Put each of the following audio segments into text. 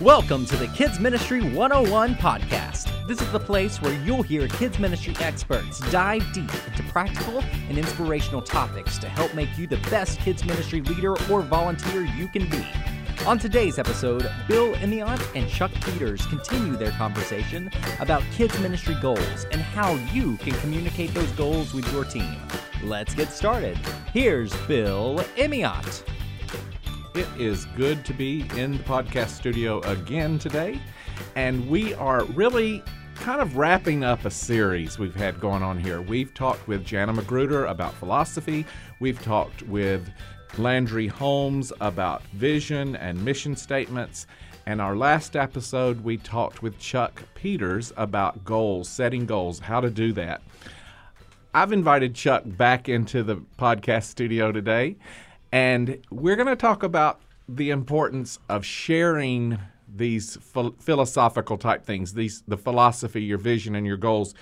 Welcome to the Kids Ministry 101 podcast. This is the place where you'll hear kids ministry experts dive deep into practical and inspirational topics to help make you the best kids ministry leader or volunteer you can be. On today's episode, Bill Emeott and Chuck Peters continue their conversation about kids ministry goals and how you can communicate those goals with your team. Let's get started. Here's Bill Emeott. It is good to be in the podcast studio again today, and we are really kind of wrapping up a series we've had going on here. We've talked with Jana Magruder about philosophy, we've talked with Landry Holmes about vision and mission statements, and our last episode we talked with Chuck Peters about goals, setting goals, how to do that. I've invited Chuck back into the podcast studio today and we're going to talk about the importance of sharing these ph- philosophical type things, these the philosophy, your vision, and your goals.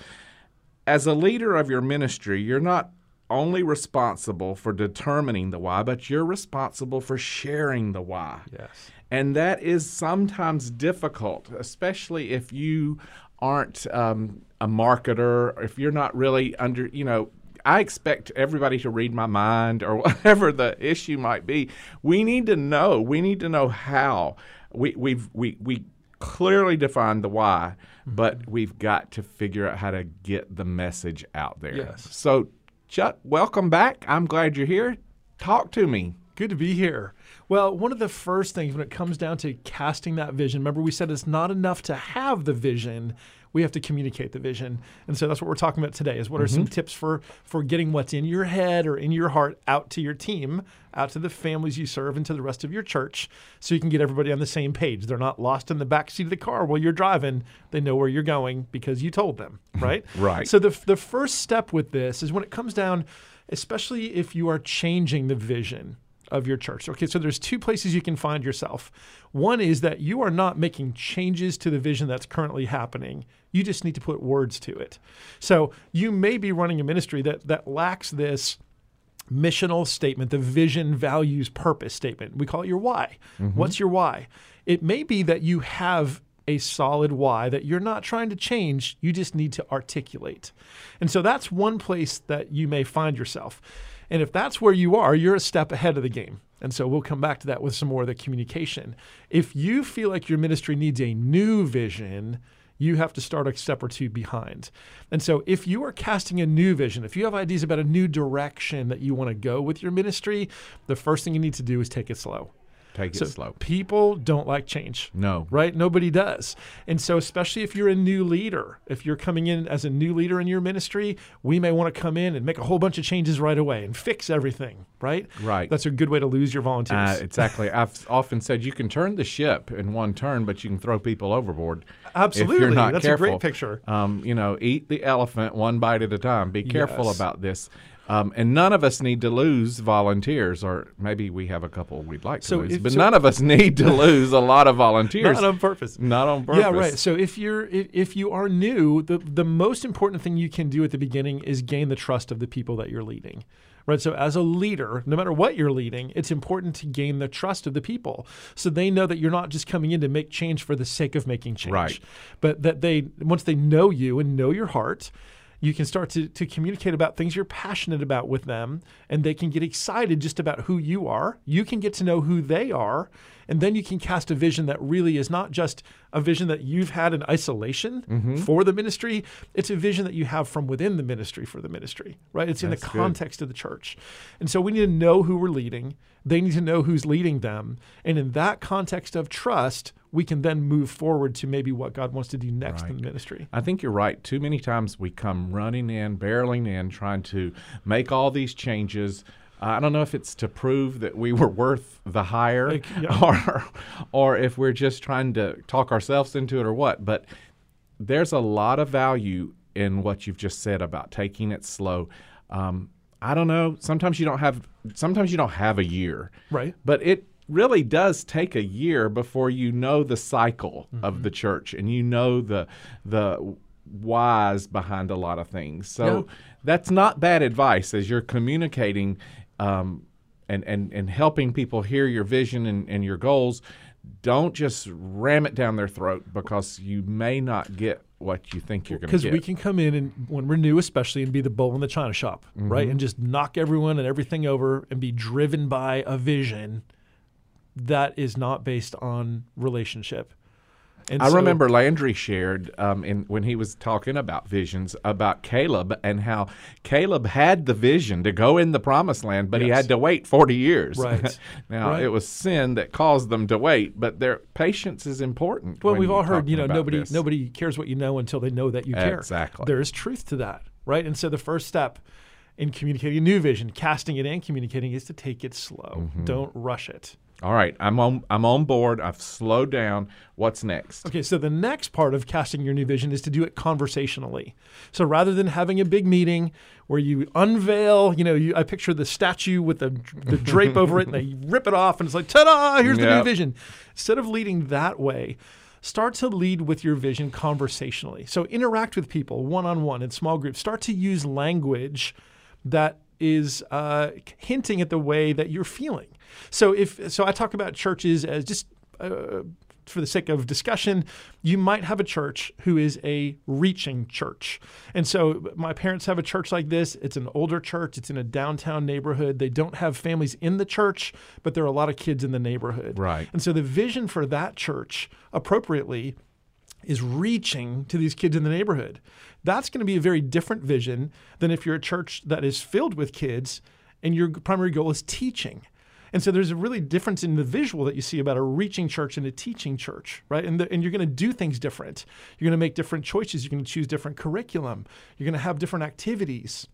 As a leader of your ministry, you're not only responsible for determining the why, but you're responsible for sharing the why. Yes. And that is sometimes difficult, especially if you aren't um, a marketer, if you're not really under, you know, I expect everybody to read my mind or whatever the issue might be. We need to know. We need to know how. We we've we we clearly defined the why, mm-hmm. but we've got to figure out how to get the message out there. Yes. So, Chuck, welcome back. I'm glad you're here. Talk to me. Good to be here. Well, one of the first things when it comes down to casting that vision, remember we said it's not enough to have the vision, we have to communicate the vision. And so that's what we're talking about today is what are some mm-hmm. tips for for getting what's in your head or in your heart out to your team, out to the families you serve and to the rest of your church so you can get everybody on the same page. They're not lost in the back seat of the car while you're driving. They know where you're going because you told them, mm-hmm. right? Right. So the the first step with this is when it comes down especially if you are changing the vision of your church. Okay, so there's two places you can find yourself. One is that you are not making changes to the vision that's currently happening. You just need to put words to it. So you may be running a ministry that that lacks this missional statement, the vision, values, purpose statement. We call it your why. Mm-hmm. What's your why? It may be that you have a solid why that you're not trying to change, you just need to articulate. And so that's one place that you may find yourself. And if that's where you are, you're a step ahead of the game. And so we'll come back to that with some more of the communication. If you feel like your ministry needs a new vision, you have to start a step or two behind. And so, if you are casting a new vision, if you have ideas about a new direction that you want to go with your ministry, the first thing you need to do is take it slow. Take So it slow. people don't like change. No. Right? Nobody does. And so, especially if you're a new leader, if you're coming in as a new leader in your ministry, we may want to come in and make a whole bunch of changes right away and fix everything, right? Right. That's a good way to lose your volunteers. Uh, exactly. I've often said you can turn the ship in one turn, but you can throw people overboard. Absolutely. If you're not That's a great picture. Um, you know, eat the elephant one bite at a time. Be careful Yes. about this. Um, and none of us need to lose volunteers, or maybe we have a couple we'd like to So lose, if- but so- none of us need to lose a lot of volunteers. Not on purpose. Not on purpose. Yeah, right. So if you're if, if you are new, the the most important thing you can do at the beginning is gain the trust of the people that you're leading. Right. So as a leader, no matter what you're leading, it's important to gain the trust of the people. So they know that you're not just coming in to make change for the sake of making change. Right. But that they once they know you and know your heart, you can start to, to communicate about things you're passionate about with them and they can get excited just about who you are. You can get to know who they are and then you can cast a vision that really is not just a vision that you've had in isolation Mm-hmm. for the ministry it's a vision that you have from within the ministry for the ministry right it's in the That's good. context of the church and so we need to know who we're leading they need to know who's leading them and in that context of trust we can then move forward to maybe what god wants to do next in the ministry I think you're right. Too many times we come running in, barreling in, trying to make all these changes. Uh, I don't know if it's to prove that we were worth the hire, Like, yeah. or or if we're just trying to talk ourselves into it, or what. But there's a lot of value in what you've just said about taking it slow. Um, I don't know. Sometimes you don't have. Sometimes you don't have a year, Right. But it really does take a year before you know the cycle of the church and you know the the whys behind a lot of things. So Yeah. that's not bad advice as you're communicating um, and, and, and helping people hear your vision and, and your goals. don't just ram it down their throat because you may not get what you think you're going to get. because we can come in and when we're new especially and be the bull in the china shop right Mm-hmm. and just knock everyone and everything over and be driven by a vision that is not based on relationship and I so- remember Landry shared um, in when he was talking about visions about Caleb and how Caleb had the vision to go in the promised land, but he had to wait 40 years. Right. now, Right. it was sin that caused them to wait, but their patience is important. well we've all heard you know nobody this. nobody cares what you know until they know that you care Exactly. there is truth to that right and so the first step in communicating a new vision casting it and communicating is to take it slow Mm-hmm. don't rush it All right, I'm on. I'm on board. I've slowed down. What's next? Okay, so the next part of casting your new vision is to do it conversationally. So rather than having a big meeting where you unveil, you know, you, I picture the statue with the, the drape over it and they rip it off and it's like, ta da, here's the new vision. Instead of leading that way, start to lead with your vision conversationally. So interact with people one on one in small groups. Start to use language that is uh, hinting at the way that you're feeling. So if so, I talk about churches as just uh, for the sake of discussion, you might have a church who is a reaching church. And so my parents have a church like this. It's an older church, it's in a downtown neighborhood. They don't have families in the church, but there are a lot of kids in the neighborhood. Right. And so the vision for that church appropriately is reaching to these kids in the neighborhood. That's going to be a very different vision than if you're a church that is filled with kids and your primary goal is teaching. And so there's a really difference in the visual that you see about a reaching church and a teaching church, right? And, the, and you're going to do things different. You're going to make different choices. You're going to choose different curriculum. You're going to have different activities.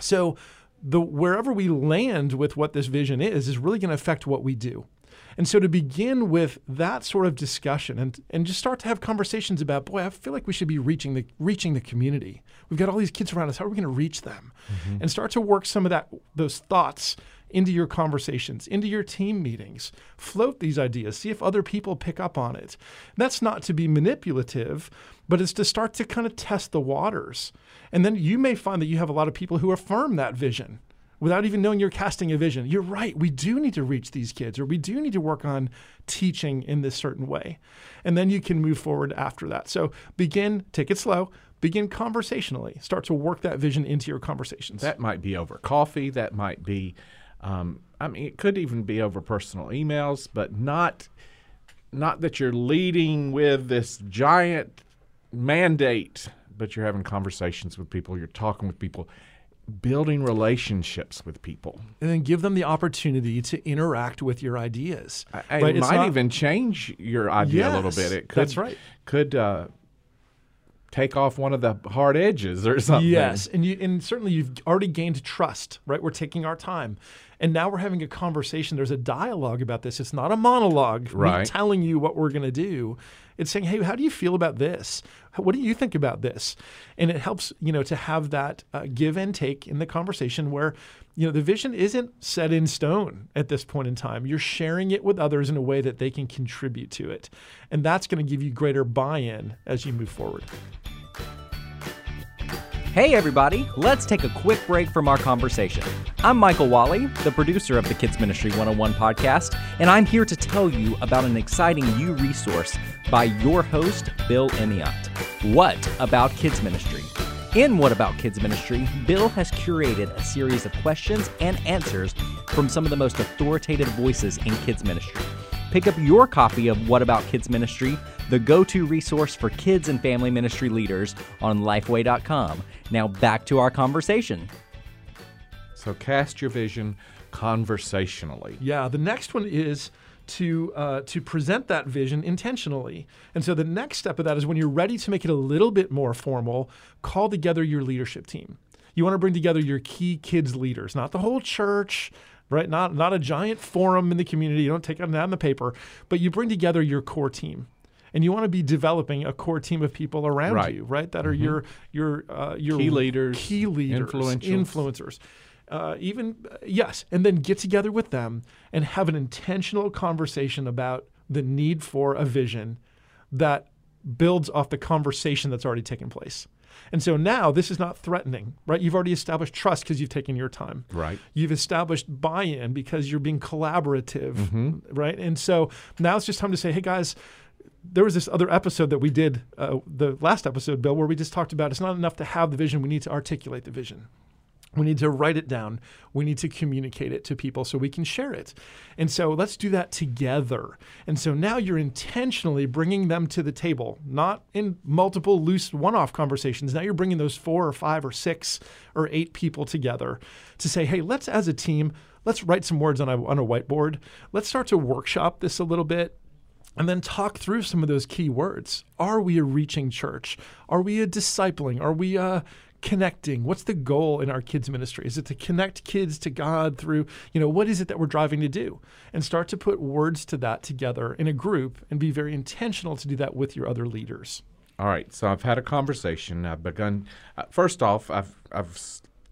So the wherever we land with what this vision is is really going to affect what we do. And so to begin with that sort of discussion and, and just start to have conversations about, boy, I feel like we should be reaching the reaching the community. We've got all these kids around us. How are we going to reach them? Mm-hmm. And start to work some of that those thoughts into your conversations, into your team meetings. Float these ideas. See if other people pick up on it. That's not to be manipulative, but it's to start to kind of test the waters. And then you may find that you have a lot of people who affirm that vision without even knowing you're casting a vision. You're right. We do need to reach these kids, or we do need to work on teaching in this certain way. And then you can move forward after that. So begin, take it slow, begin conversationally. Start to work that vision into your conversations. That might be over coffee. That might be, um, I mean, it could even be over personal emails, but not, not that you're leading with this giant mandate, but you're having conversations with people. You're talking with people, building relationships with people. and then give them the opportunity to interact with your ideas. I- Right? It might not- even change your idea a little bit. It could, that's right. Could uh, take off one of the hard edges or something. Yes, and you and certainly you've already gained trust, right? We're taking our time. And now we're having a conversation. There's a dialogue about this. It's not a monologue, Right. telling you what we're going to do. It's saying, "Hey, how do you feel about this? What do you think about this?" And it helps, you know, to have that uh, give and take in the conversation where, you know, the vision isn't set in stone at this point in time. You're sharing it with others in a way that they can contribute to it, and that's going to give you greater buy-in as you move forward. Hey, everybody, let's take a quick break from our conversation. I'm Michael Wally, the producer of the Kids Ministry 101 podcast, and I'm here to tell you about an exciting new resource by your host, Bill Emeott. What About Kids Ministry? In What About Kids Ministry, Bill has curated a series of questions and answers from some of the most authoritative voices in kids ministry. Pick up your copy of What About Kids Ministry, the go to resource for kids and family ministry leaders on lifeway.com. Now back to our conversation. So cast your vision conversationally. Yeah, the next one is to uh, to present that vision intentionally. And so the next step of that is when you're ready to make it a little bit more formal, call together your leadership team. You want to bring together your key kids leaders, not the whole church, right? Not not a giant forum in the community. You don't take it down the paper, but you bring together your core team. And you want to be developing a core team of people around Right. you, right? That are your your uh, your Key leaders, key leaders, influencers. Uh, even uh, yes, and then get together with them and have an intentional conversation about the need for a vision that builds off the conversation that's already taken place. And so now this is not threatening, right? You've already established trust because you've taken your time. Right. You've established buy in because you're being collaborative, right? And so now it's just time to say, hey, guys, there was this other episode that we did, uh, the last episode, Bill, where we just talked about it's not enough to have the vision, we need to articulate the vision. We need to write it down. We need to communicate it to people so we can share it. And so let's do that together. And so now you're intentionally bringing them to the table, not in multiple loose one off conversations. Now you're bringing those four or five or six or eight people together to say, hey, let's as a team, let's write some words on a, on a whiteboard. Let's start to workshop this a little bit and then talk through some of those key words. Are we a reaching church? Are we a discipling? Are we a connecting what's the goal in our kids ministry is it to connect kids to god through you know what is it that we're driving to do and start to put words to that together in a group and be very intentional to do that with your other leaders All right, so I've had a conversation. I've begun. Uh, first off, I've I've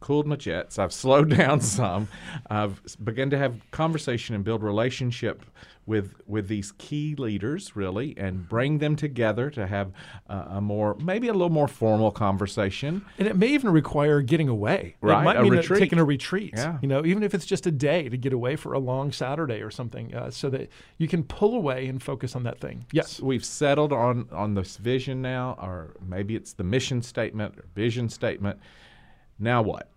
cooled my jets. I've slowed down some. I've begun to have conversation and build relationship with with these key leaders, really, and bring them together to have uh, a more maybe a little more formal conversation. and it may even require getting away Right, it might a mean retreat. taking a retreat Yeah. you know even if it's just a day to get away for a long saturday or something uh, so that you can pull away and focus on that thing yes We've settled on on this vision now, or maybe it's the mission statement or vision statement. Now what?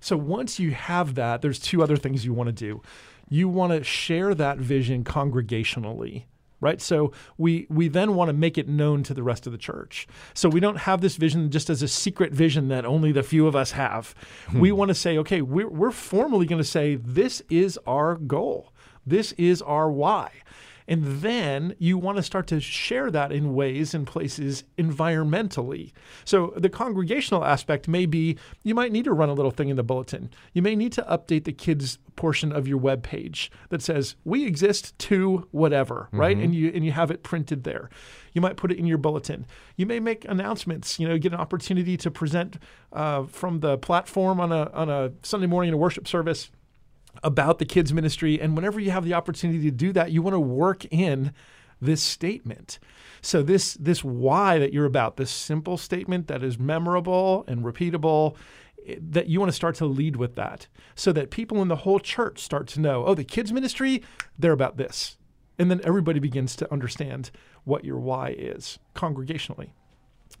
So once you have that, there's two other things you want to do. You want to share that vision congregationally. Right. So we we then want to make it known to the rest of the church. So we don't have this vision just as a secret vision that only the few of us have. Hmm. We want to say, okay, we're, we're formally going to say this is our goal. This is our why. And then you want to start to share that in ways and places environmentally. So the congregational aspect may be you might need to run a little thing in the bulletin. You may need to update the kids portion of your web page that says we exist to whatever, right? And you and you have it printed there. You might put it in your bulletin. You may make announcements. You know, get an opportunity to present uh, from the platform on a on a Sunday morning in a worship service about the kids ministry and whenever you have the opportunity to do that you want to work in this statement. So this this why that you're about this simple statement that is memorable and repeatable eh, that you want to start to lead with that so that people in the whole church start to know oh the kids ministry they're about this. And then everybody begins to understand what your why is congregationally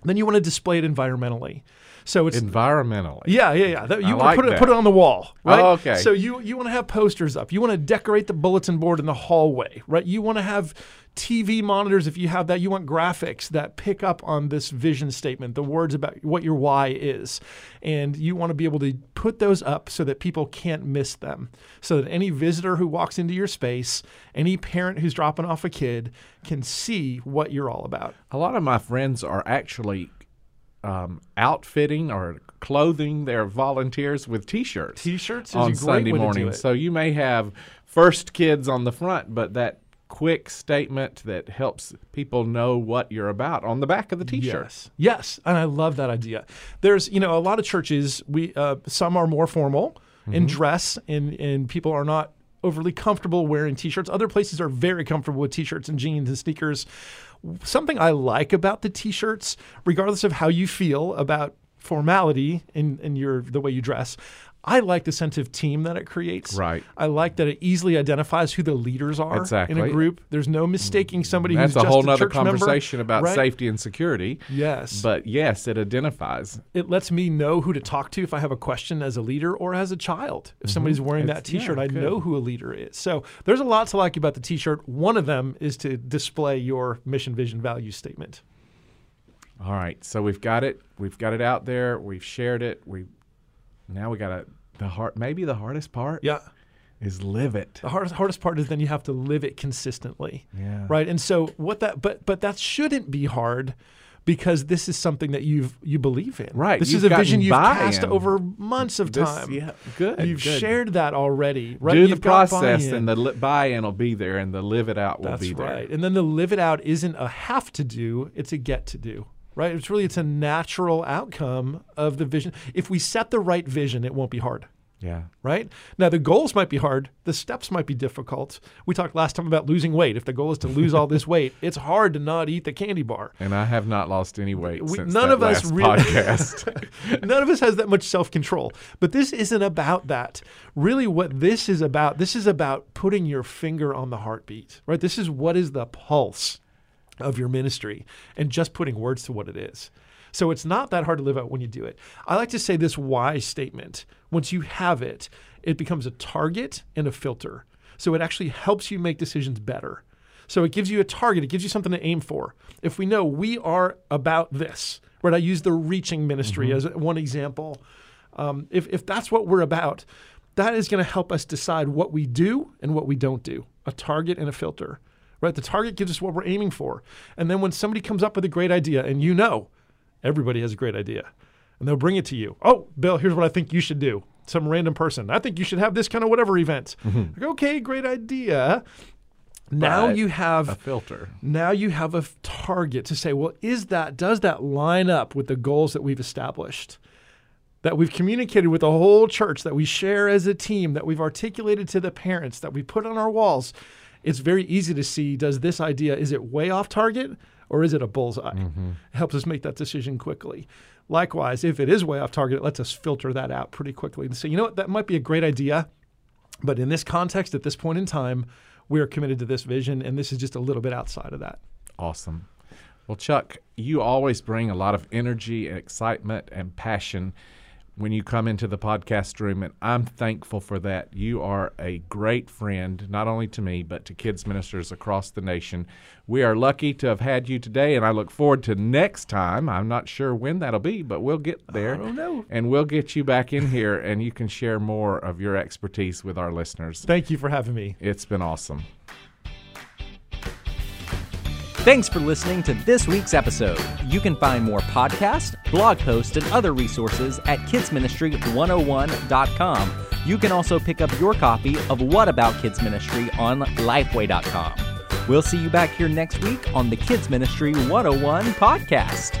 then you want to display it environmentally so it's Environmentally. yeah, yeah, yeah. That, you I want to like put it put it on the wall, right? Oh, okay. So you you want to have posters up. You want to decorate the bulletin board in the hallway, right? You want to have TV monitors if you have that. You want graphics that pick up on this vision statement, the words about what your why is, and you want to be able to put those up so that people can't miss them. So that any visitor who walks into your space, any parent who's dropping off a kid, can see what you're all about. A lot of my friends are actually um, outfitting or clothing their volunteers with T-shirts. T-shirts is a on great Sunday way to do morning. it. So you may have first kids on the front, but that quick statement that helps people know what you're about on the back of the T-shirt. Yes, yes, and I love that idea. There's, you know, a lot of churches. We uh, some are more formal Mm-hmm. in dress, and and people are not overly comfortable wearing t-shirts. Other places are very comfortable with t-shirts and jeans and sneakers. Something I like about the t-shirts, regardless of how you feel about formality in, in your the way you dress. I like the sense of team that it creates. Right. I like that it easily identifies who the leaders are in a group. There's no mistaking somebody That's who's a just whole a nother church member, conversation about right? safety and security. Yes. But yes, it identifies. it lets me know who to talk to if I have a question as a leader or as a child. If somebody's wearing that Mm-hmm. T-shirt, yeah, I know who a leader is. So there's a lot to like about the T-shirt. One of them is to display your mission, vision, value statement. All right, so we've got it. We've got it out there. We've shared it. We now we got to the hard. Maybe the hardest part Yeah. is live it. The hardest hardest part is then you have to live it consistently. Yeah. Right. And so what that but but that shouldn't be hard because this is something that you've you believe in. Right, This you've is a vision you've cast buy-in. over months of This- time. yeah, good, You've good. shared that already. Right. Do You've the process, and the li- buy-in will be there, and the live it out will That's be there. right. And then the live it out isn't a have to do, it's a get to do. Right? It's really it's a natural outcome of the vision. If we set the right vision, it won't be hard. Yeah. right? Now, the goals might be hard, the steps might be difficult. We talked last time about losing weight. If the goal is to lose all this weight, it's hard to not eat the candy bar. And I have not lost any weight We- since none that of us last really- podcast. None of us has that much self control. But this isn't about that. Really, what this is about, this is about putting your finger on the heartbeat, right? This is what is the pulse of your ministry and just putting words to what it is. So it's not that hard to live out when you do it. I like to say this why statement. Once you have it, it becomes a target and a filter. So it actually helps you make decisions better. So it gives you a target, it gives you something to aim for. If we know we are about this, right? I use the reaching ministry as one example. Um, if, if that's what we're about, that is going to help us decide what we do and what we don't do a target and a filter, right? The target gives us what we're aiming for. And then when somebody comes up with a great idea, and you know, everybody has a great idea, and they'll bring it to you. Oh, Bill, here's what I think you should do. Some random person. I think you should have this kind of whatever event. Mm-hmm. Like, okay, great idea. Now But you have a filter. now you have a f- target to say, well, is that does that line up with the goals that we've established? That we've communicated with the whole church, that we share as a team, that we've articulated to the parents, that we put on our walls. It's very easy to see does this idea is it way off target or is it a bullseye? It helps us make that decision quickly. Likewise, if it is way off target, it lets us filter that out pretty quickly and say, you know what, that might be a great idea, but in this context, at this point in time, we are committed to this vision, and this is just a little bit outside of that. Awesome. Well, Chuck, you always bring a lot of energy and excitement and passion when you come into the podcast room, and I'm thankful for that. You are a great friend, not only to me, but to kids ministers across the nation. We are lucky to have had you today, and I look forward to next time. I'm not sure when that'll be, but we'll get there. I don't know. And we'll get you back in here, and you can share more of your expertise with our listeners. Thank you for having me. It's been awesome. Thanks for listening to this week's episode. You can find more podcasts, blog posts, and other resources at kidsministry101.com. You can also pick up your copy of What About Kids Ministry on lifeway.com. We'll see you back here next week on the Kids Ministry 101 podcast.